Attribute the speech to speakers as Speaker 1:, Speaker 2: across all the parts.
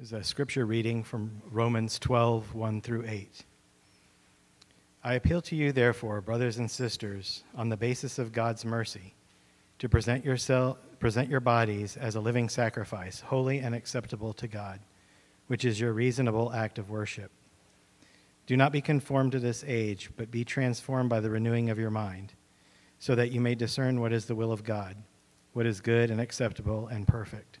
Speaker 1: is a scripture reading from Romans 12, 1 through 8. I appeal to you, therefore, brothers and sisters, on the basis of God's mercy, to present, yourself, present your bodies as a living sacrifice, holy and acceptable to God, which is your reasonable act of worship. Do not be conformed to this age, but be transformed by the renewing of your mind, so that you may discern what is the will of God, what is good and acceptable and perfect.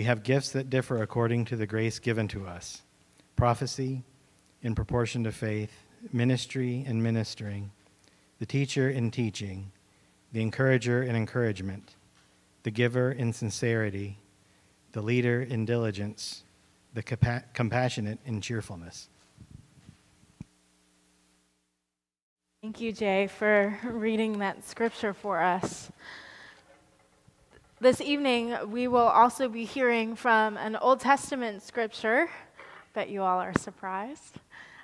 Speaker 1: We have gifts that differ according to the grace given to us prophecy in proportion to faith, ministry in ministering, the teacher in teaching, the encourager in encouragement, the giver in sincerity, the leader in diligence, the compa- compassionate in cheerfulness.
Speaker 2: Thank you, Jay, for reading that scripture for us. This evening, we will also be hearing from an Old Testament scripture. Bet you all are surprised.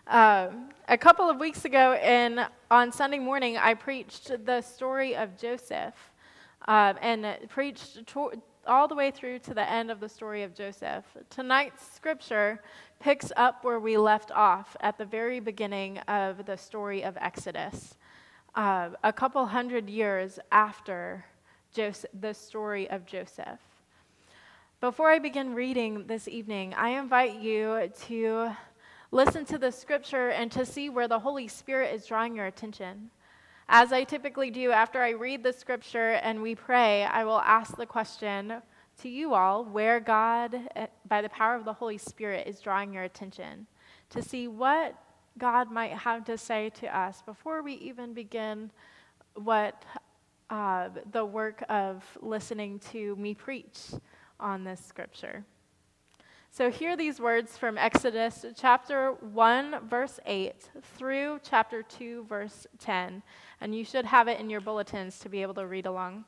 Speaker 2: Um, a couple of weeks ago, in, on Sunday morning, I preached the story of Joseph um, and preached to, all the way through to the end of the story of Joseph. Tonight's scripture picks up where we left off at the very beginning of the story of Exodus, uh, a couple hundred years after Joseph, the story of Joseph. Before I begin reading this evening, I invite you to listen to the scripture and to see where the Holy Spirit is drawing your attention. As I typically do after I read the scripture and we pray, I will ask the question to you all where God, eh, by the power of the Holy Spirit, is drawing your attention to see what God might have to say to us before we even begin what uh, the work of listening to me preach on this scripture. So, hear these words from Exodus chapter 1, verse 8 through chapter 2, verse 10. And you should have it in your bulletins to be able to read along.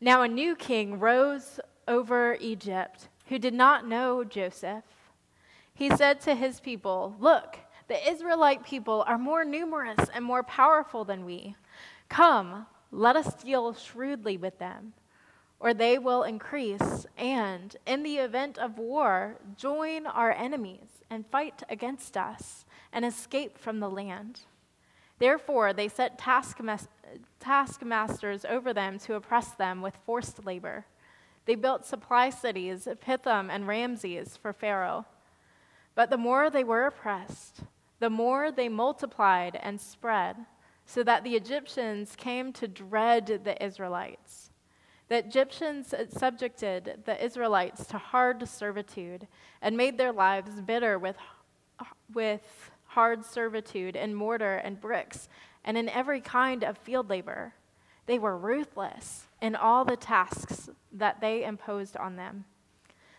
Speaker 2: Now, a new king rose over Egypt who did not know Joseph. He said to his people, Look, the Israelite people are more numerous and more powerful than we. Come, let us deal shrewdly with them, or they will increase, and in the event of war, join our enemies and fight against us and escape from the land. Therefore, they set taskmasters over them to oppress them with forced labor. They built supply cities, Pithom and Ramses, for Pharaoh. But the more they were oppressed, the more they multiplied and spread so that the Egyptians came to dread the Israelites. The Egyptians subjected the Israelites to hard servitude and made their lives bitter with, with hard servitude in mortar and bricks and in every kind of field labor. They were ruthless in all the tasks that they imposed on them.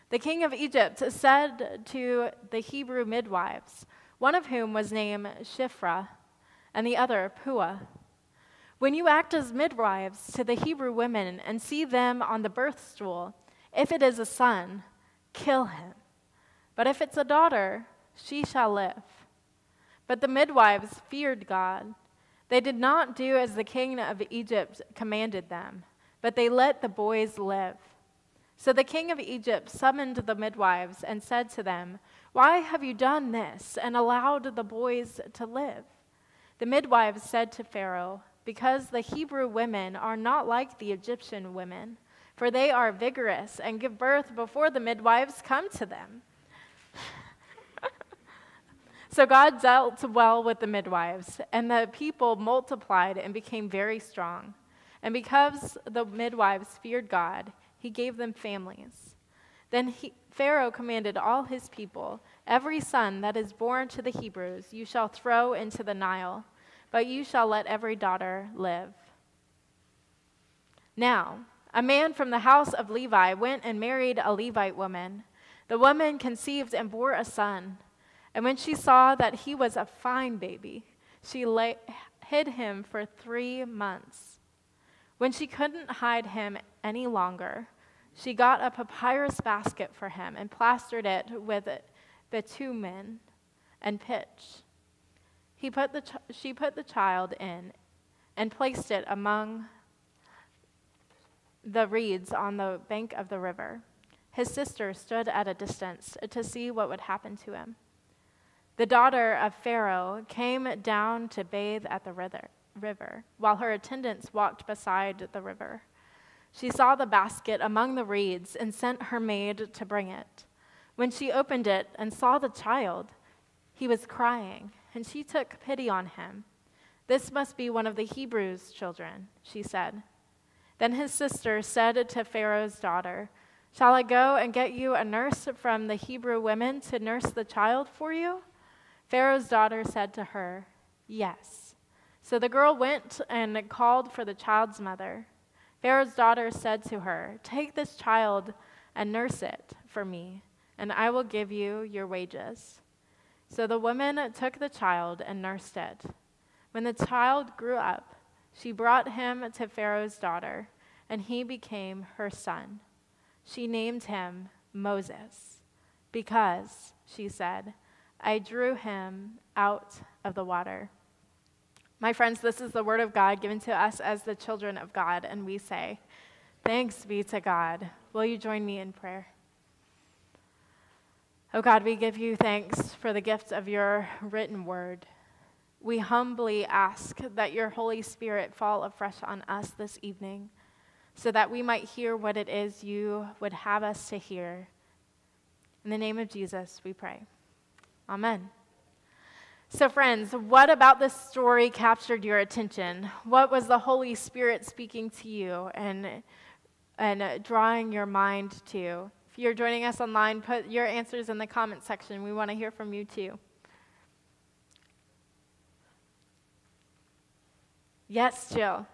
Speaker 2: The king of Egypt said to the Hebrew midwives, one of whom was named Shiphrah, and the other Puah. When you act as midwives to the Hebrew women and see them on the birth stool, if it is a son, kill him. But if it's a daughter, she shall live. But the midwives feared God. They did not do as the king of Egypt commanded them, but they let the boys live. So the king of Egypt summoned the midwives and said to them, Why have you done this and allowed the boys to live? The midwives said to Pharaoh, Because the Hebrew women are not like the Egyptian women, for they are vigorous and give birth before the midwives come to them. so God dealt well with the midwives, and the people multiplied and became very strong. And because the midwives feared God, he gave them families. Then he, Pharaoh commanded all his people Every son that is born to the Hebrews you shall throw into the Nile, but you shall let every daughter live. Now, a man from the house of Levi went and married a Levite woman. The woman conceived and bore a son. And when she saw that he was a fine baby, she lay, hid him for three months. When she couldn't hide him any longer, she got a papyrus basket for him and plastered it with bitumen and pitch. He put the ch- she put the child in and placed it among the reeds on the bank of the river. His sister stood at a distance to see what would happen to him. The daughter of Pharaoh came down to bathe at the river, while her attendants walked beside the river. She saw the basket among the reeds and sent her maid to bring it. When she opened it and saw the child, he was crying, and she took pity on him. This must be one of the Hebrews' children, she said. Then his sister said to Pharaoh's daughter, Shall I go and get you a nurse from the Hebrew women to nurse the child for you? Pharaoh's daughter said to her, Yes. So the girl went and called for the child's mother. Pharaoh's daughter said to her, Take this child and nurse it for me, and I will give you your wages. So the woman took the child and nursed it. When the child grew up, she brought him to Pharaoh's daughter, and he became her son. She named him Moses because, she said, I drew him out of the water. My friends, this is the word of God given to us as the children of God, and we say, Thanks be to God. Will you join me in prayer? Oh God, we give you thanks for the gift of your written word. We humbly ask that your Holy Spirit fall afresh on us this evening so that we might hear what it is you would have us to hear. In the name of Jesus, we pray. Amen. So, friends, what about this story captured your attention? What was the Holy Spirit speaking to you and, and drawing your mind to? You're joining us online, put your answers in the comment section. We want to hear from you too. Yes, Jill.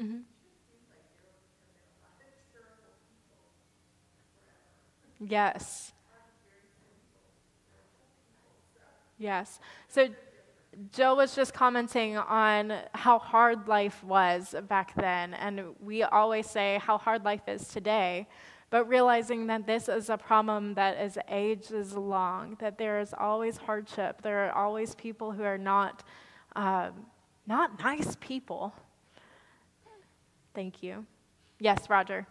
Speaker 2: Mm-hmm. Yes. Yes. So Jill was just commenting on how hard life was back then, and we always say how hard life is today, but realizing that this is a problem that is ages long, that there is always hardship, there are always people who are not, um, not nice people. Thank you. Yes, Roger.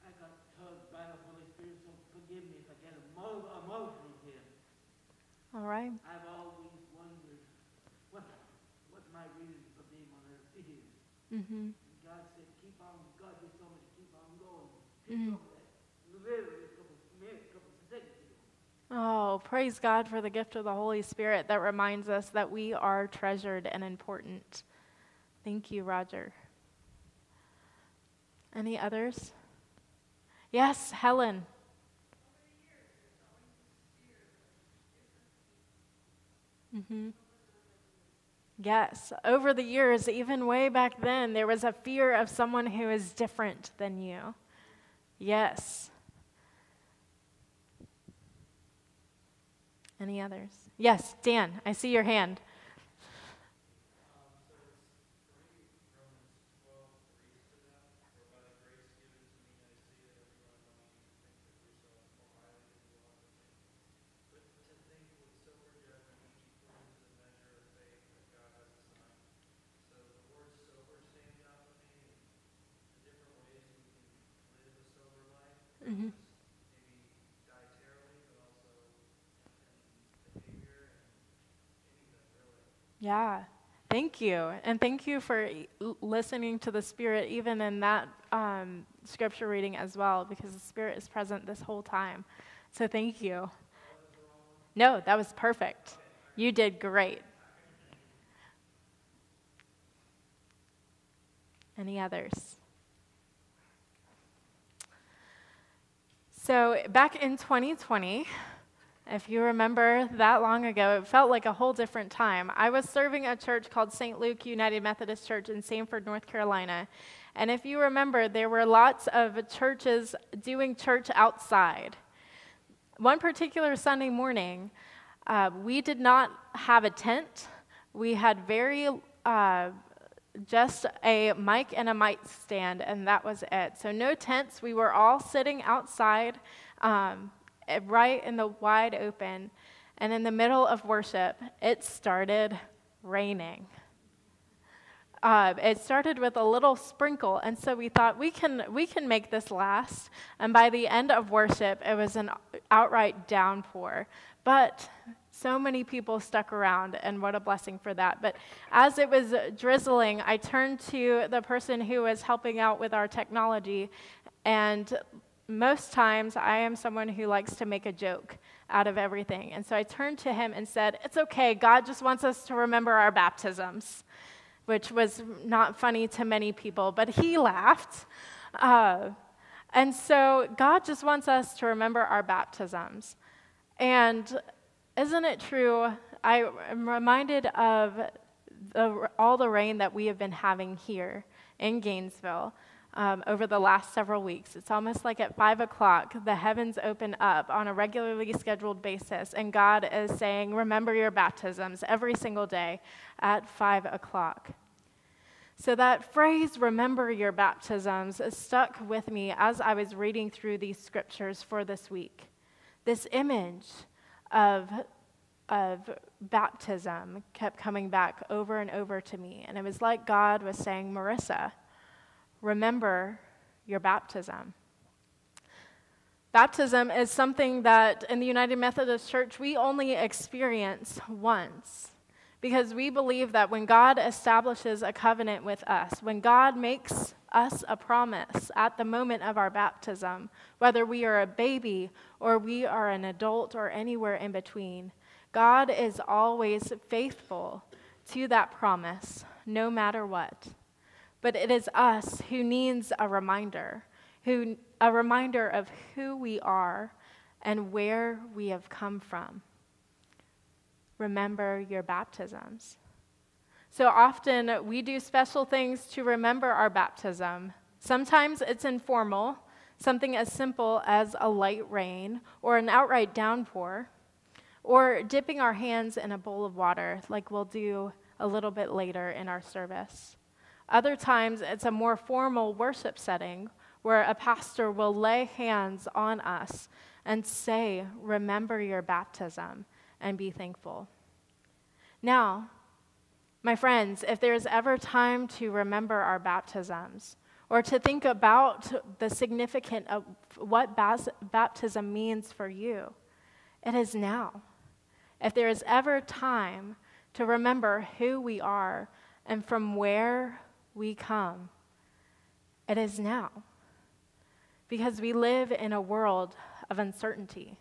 Speaker 3: I got tugged by the Holy Spirit, so forgive me if I get emotional here.
Speaker 2: All right.
Speaker 3: I've always wondered what, what my reason for being on earth is.
Speaker 2: Mm-hmm.
Speaker 3: God said, keep on, God just told me to keep on going. Mm-hmm. Literally a couple, minutes, couple seconds ago.
Speaker 2: Oh, praise God for the gift of the Holy Spirit that reminds us that we are treasured and important. Thank you, Roger. Any others? Yes, Helen. Mm-hmm. Yes, over the years, even way back then, there was a fear of someone who is different than you. Yes. Any others? Yes, Dan, I see your hand. Mm-hmm. Yeah. Thank you. And thank you for listening to the Spirit, even in that um, scripture reading as well, because the Spirit is present this whole time. So thank you. No, that was perfect. You did great. Any others? So, back in 2020, If you remember that long ago, it felt like a whole different time. I was serving a church called St. Luke United Methodist Church in Sanford, North Carolina. And if you remember, there were lots of churches doing church outside. One particular Sunday morning, uh, we did not have a tent. We had very uh, just a mic and a mic stand, and that was it. So, no tents. We were all sitting outside. Um, Eh, right in the wide open. And in the middle of worship, it started raining. Uh, it started with a little sprinkle, and so we thought we can we can make this last. And by the end of worship, it was an outright downpour. But so many people stuck around, and what a blessing for that. But as it was drizzling, I turned to the person who was helping out with our technology, and most times I am someone who likes to make a joke out of everything. And so I turned to him and said, It's okay, God just wants us to remember our baptisms, which was not funny to many people, but he laughed. Uh, and so God just wants us to remember our baptisms. And isn't it true? I am reminded of the, all the rain that we have been having here in Gainesville um, over the last several weeks. It's almost like at 5 o'clock, the heavens open up on a regularly scheduled basis, and God is saying, Remember your baptisms every single day at 5 o'clock. So, that phrase, remember your baptisms, stuck with me as I was reading through these scriptures for this week. This image of, of baptism kept coming back over and over to me. And it was like God was saying, Marisa, remember your baptism. Baptism is something that in the United Methodist Church we only experience once because we believe that when God establishes a covenant with us, when God makes us a promise at the moment of our baptism, whether we are a baby or we are an adult or anywhere in between, God is always faithful to that promise, no matter what but it is us who needs a reminder, who, a reminder of who we are and where we have come from. Remember your baptisms. So often we do special things to remember our baptism. Sometimes it's informal, something as simple as a light rain or an outright downpour, or dipping our hands in a bowl of water, like we'll do a little bit later in our service. Other times, it's a more formal worship setting where a pastor will lay hands on us and say, Remember your baptism and be thankful. Now, my friends, if there's ever time to remember our baptisms or to think about the significance of what baptism means for you, it is now. If there is ever time to remember who we are and from where we come. It is now. Because we live in a world of uncertainty.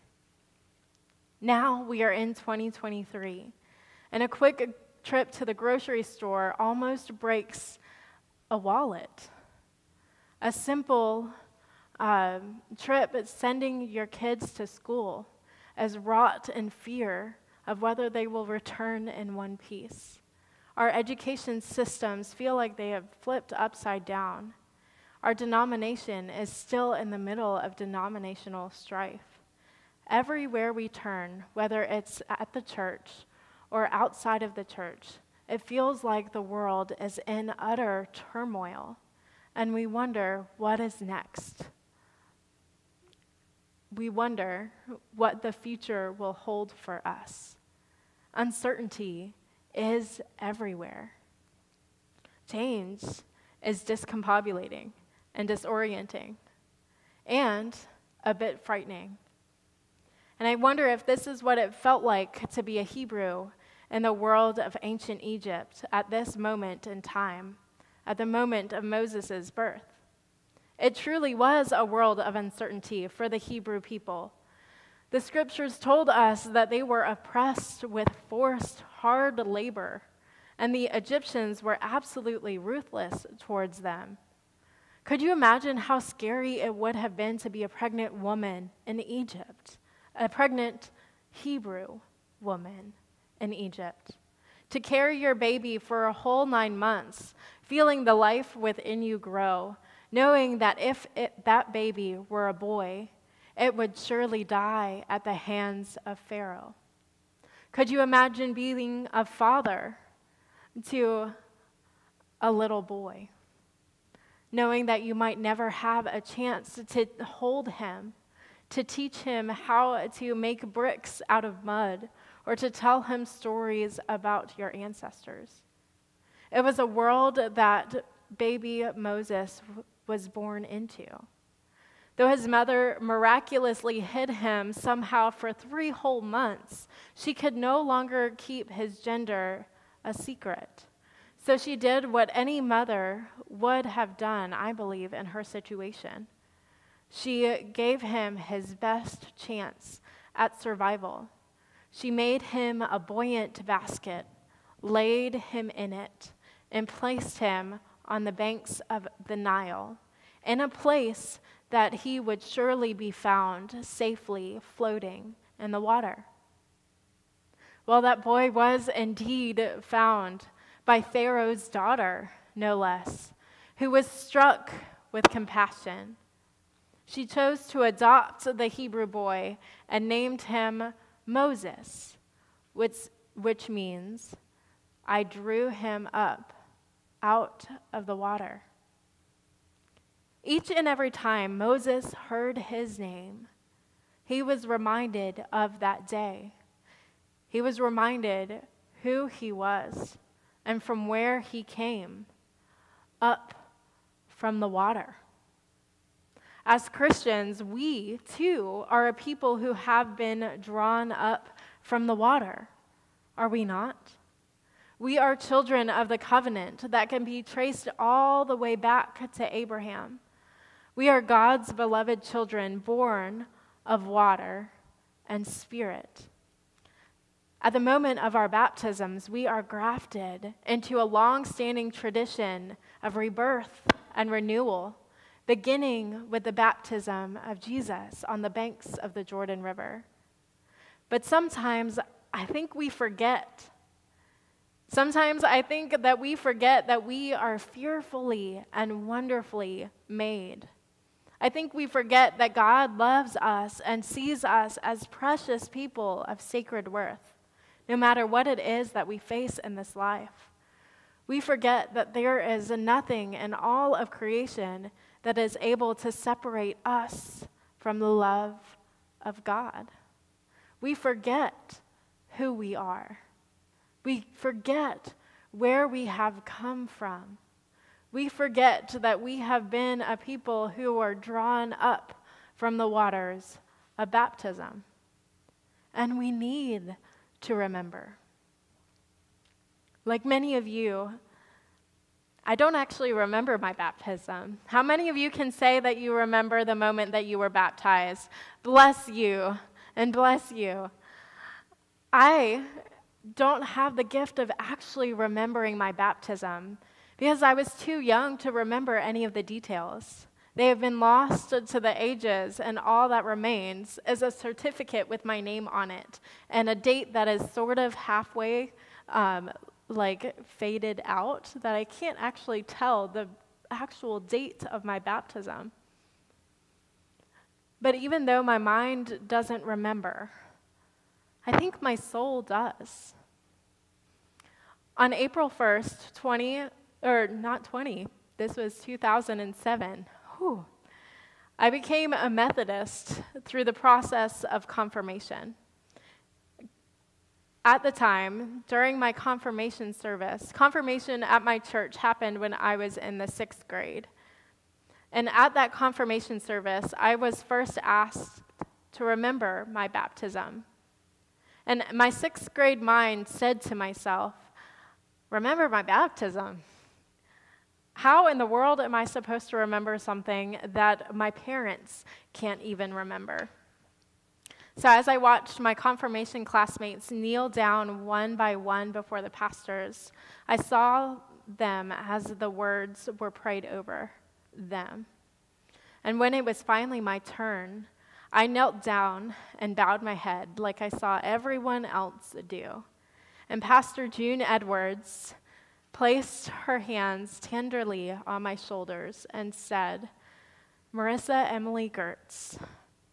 Speaker 2: Now we are in 2023, and a quick trip to the grocery store almost breaks a wallet. A simple uh, trip sending your kids to school is wrought in fear of whether they will return in one piece. Our education systems feel like they have flipped upside down. Our denomination is still in the middle of denominational strife. Everywhere we turn, whether it's at the church or outside of the church, it feels like the world is in utter turmoil, and we wonder what is next. We wonder what the future will hold for us. Uncertainty is everywhere. Change is discombobulating and disorienting and a bit frightening. And I wonder if this is what it felt like to be a Hebrew in the world of ancient Egypt at this moment in time, at the moment of Moses' birth. It truly was a world of uncertainty for the Hebrew people. The scriptures told us that they were oppressed with forced hard labor, and the Egyptians were absolutely ruthless towards them. Could you imagine how scary it would have been to be a pregnant woman in Egypt, a pregnant Hebrew woman in Egypt. To carry your baby for a whole nine months, feeling the life within you grow, knowing that if it, that baby were a boy, it would surely die at the hands of Pharaoh. Could you imagine being a father to a little boy, knowing that you might never have a chance to hold him, to teach him how to make bricks out of mud, or to tell him stories about your ancestors? It was a world that baby Moses was born into. Though his mother miraculously hid him somehow for three whole months, she could no longer keep his gender a secret. So she did what any mother would have done, I believe, in her situation. She gave him his best chance at survival. She made him a buoyant basket, laid him in it, and placed him on the banks of the Nile, in a place that he would surely be found safely floating in the water. Well, that boy was indeed found by Pharaoh's daughter, no less, who was struck with compassion. She chose to adopt the Hebrew boy and named him Moses, which, which means, I drew him up out of the water. Each and every time Moses heard his name, he was reminded of that day. He was reminded who he was and from where he came up from the water. As Christians, we too are a people who have been drawn up from the water, are we not? We are children of the covenant that can be traced all the way back to Abraham. We are God's beloved children, born of water and spirit. At the moment of our baptisms, we are grafted into a long standing tradition of rebirth and renewal, beginning with the baptism of Jesus on the banks of the Jordan River. But sometimes I think we forget. Sometimes I think that we forget that we are fearfully and wonderfully made. I think we forget that God loves us and sees us as precious people of sacred worth, no matter what it is that we face in this life. We forget that there is nothing in all of creation that is able to separate us from the love of God. We forget who we are. We forget where we have come from we forget that we have been a people who are drawn up from the waters of baptism. And we need to remember. Like many of you, I don't actually remember my baptism. How many of you can say that you remember the moment that you were baptized? Bless you and bless you. I don't have the gift of actually remembering my baptism because I was too young to remember any of the details. They have been lost to the ages, and all that remains is a certificate with my name on it and a date that is sort of halfway, um, like faded out, that I can't actually tell the actual date of my baptism. But even though my mind doesn't remember, I think my soul does. On April 1st, 20 or not 20, this was 2007. Whew. I became a Methodist through the process of confirmation. At the time, during my confirmation service, confirmation at my church happened when I was in the sixth grade. And at that confirmation service, I was first asked to remember my baptism. And my sixth grade mind said to myself, Remember my baptism. How in the world am I supposed to remember something that my parents can't even remember? So, as I watched my confirmation classmates kneel down one by one before the pastors, I saw them as the words were prayed over them. And when it was finally my turn, I knelt down and bowed my head like I saw everyone else do. And Pastor June Edwards placed her hands tenderly on my shoulders and said, Marisa Emily Gertz,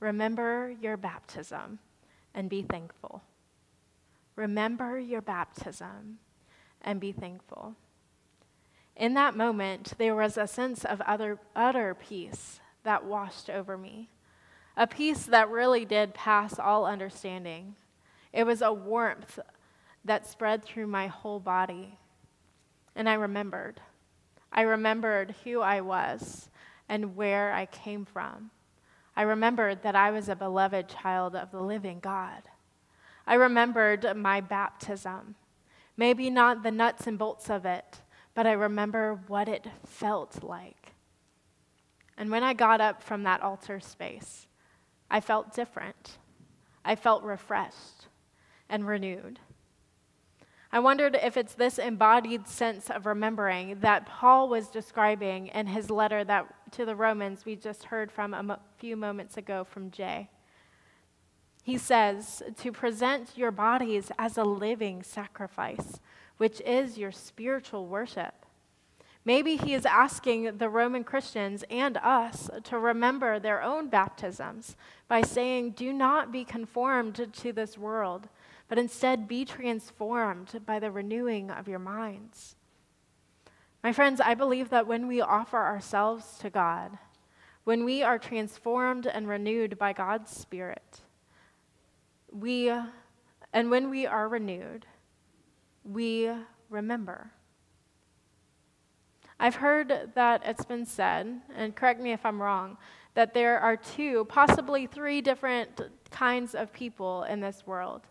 Speaker 2: remember your baptism and be thankful. Remember your baptism and be thankful. In that moment, there was a sense of utter, utter peace that washed over me, a peace that really did pass all understanding. It was a warmth that spread through my whole body. And I remembered. I remembered who I was and where I came from. I remembered that I was a beloved child of the living God. I remembered my baptism. Maybe not the nuts and bolts of it, but I remember what it felt like. And when I got up from that altar space, I felt different. I felt refreshed and renewed. I wondered if it's this embodied sense of remembering that Paul was describing in his letter that, to the Romans we just heard from a mo- few moments ago from Jay. He says to present your bodies as a living sacrifice, which is your spiritual worship. Maybe he is asking the Roman Christians and us to remember their own baptisms by saying, Do not be conformed to this world but instead be transformed by the renewing of your minds. My friends, I believe that when we offer ourselves to God, when we are transformed and renewed by God's Spirit, we, and when we are renewed, we remember. I've heard that it's been said, and correct me if I'm wrong, that there are two, possibly three different kinds of people in this world.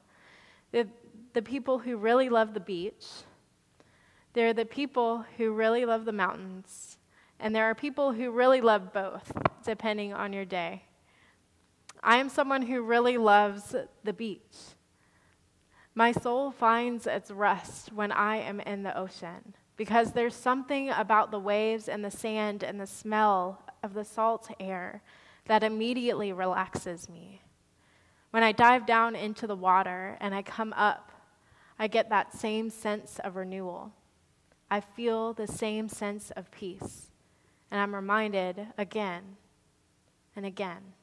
Speaker 2: The, the people who really love the beach. They're the people who really love the mountains. And there are people who really love both, depending on your day. I am someone who really loves the beach. My soul finds its rest when I am in the ocean because there's something about the waves and the sand and the smell of the salt air that immediately relaxes me. When I dive down into the water and I come up, I get that same sense of renewal. I feel the same sense of peace. And I'm reminded again and again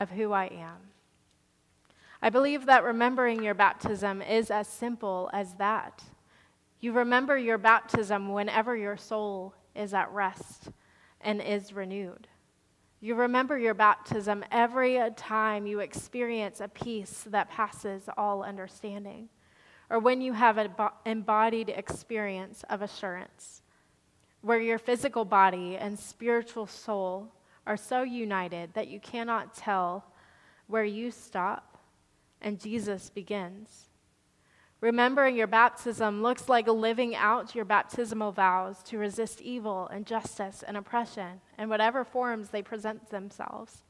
Speaker 2: of who I am. I believe that remembering your baptism is as simple as that. You remember your baptism whenever your soul is at rest and is renewed. You remember your baptism every time you experience a peace that passes all understanding, or when you have an embodied experience of assurance, where your physical body and spiritual soul are so united that you cannot tell where you stop and Jesus begins. Remembering your baptism looks like living out your baptismal vows to resist evil, and injustice, and oppression in whatever forms they present themselves.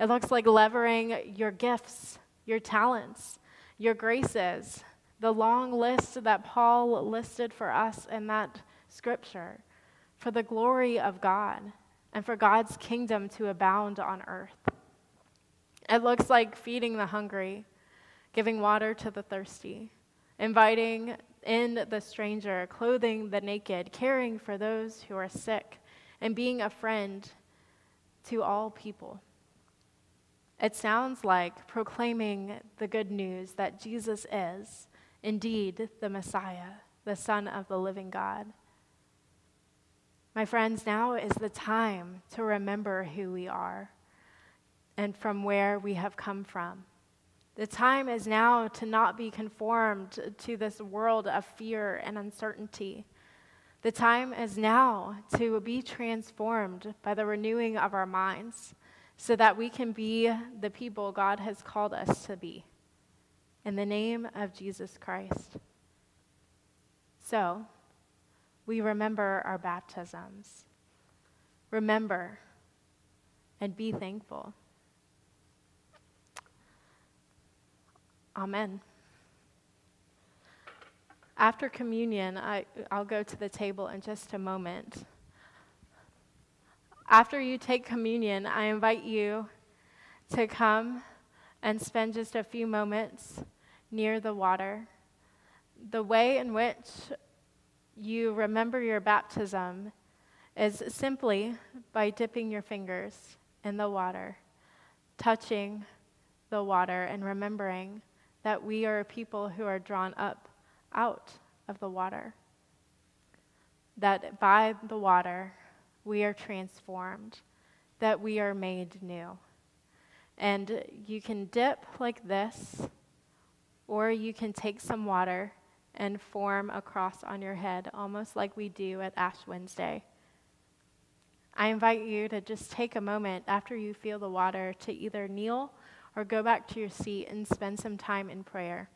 Speaker 2: It looks like levering your gifts, your talents, your graces, the long list that Paul listed for us in that scripture, for the glory of God and for God's kingdom to abound on earth. It looks like feeding the hungry, giving water to the thirsty inviting in the stranger, clothing the naked, caring for those who are sick, and being a friend to all people. It sounds like proclaiming the good news that Jesus is indeed the Messiah, the Son of the living God. My friends, now is the time to remember who we are and from where we have come from. The time is now to not be conformed to this world of fear and uncertainty. The time is now to be transformed by the renewing of our minds so that we can be the people God has called us to be. In the name of Jesus Christ. So, we remember our baptisms. Remember and be thankful. Amen. After communion, I, I'll go to the table in just a moment. After you take communion, I invite you to come and spend just a few moments near the water. The way in which you remember your baptism is simply by dipping your fingers in the water, touching the water, and remembering that we are people who are drawn up out of the water. That by the water we are transformed, that we are made new. And you can dip like this, or you can take some water and form a cross on your head, almost like we do at Ash Wednesday. I invite you to just take a moment after you feel the water to either kneel or go back to your seat and spend some time in prayer.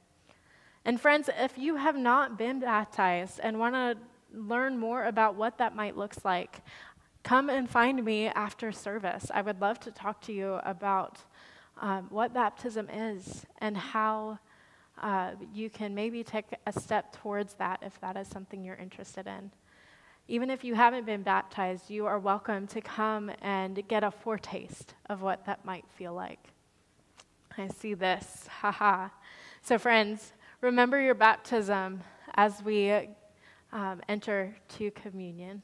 Speaker 2: And, friends, if you have not been baptized and want to learn more about what that might look like, come and find me after service. I would love to talk to you about um, what baptism is and how uh, you can maybe take a step towards that if that is something you're interested in. Even if you haven't been baptized, you are welcome to come and get a foretaste of what that might feel like. I see this. Haha. So, friends, remember your baptism as we um, enter to communion.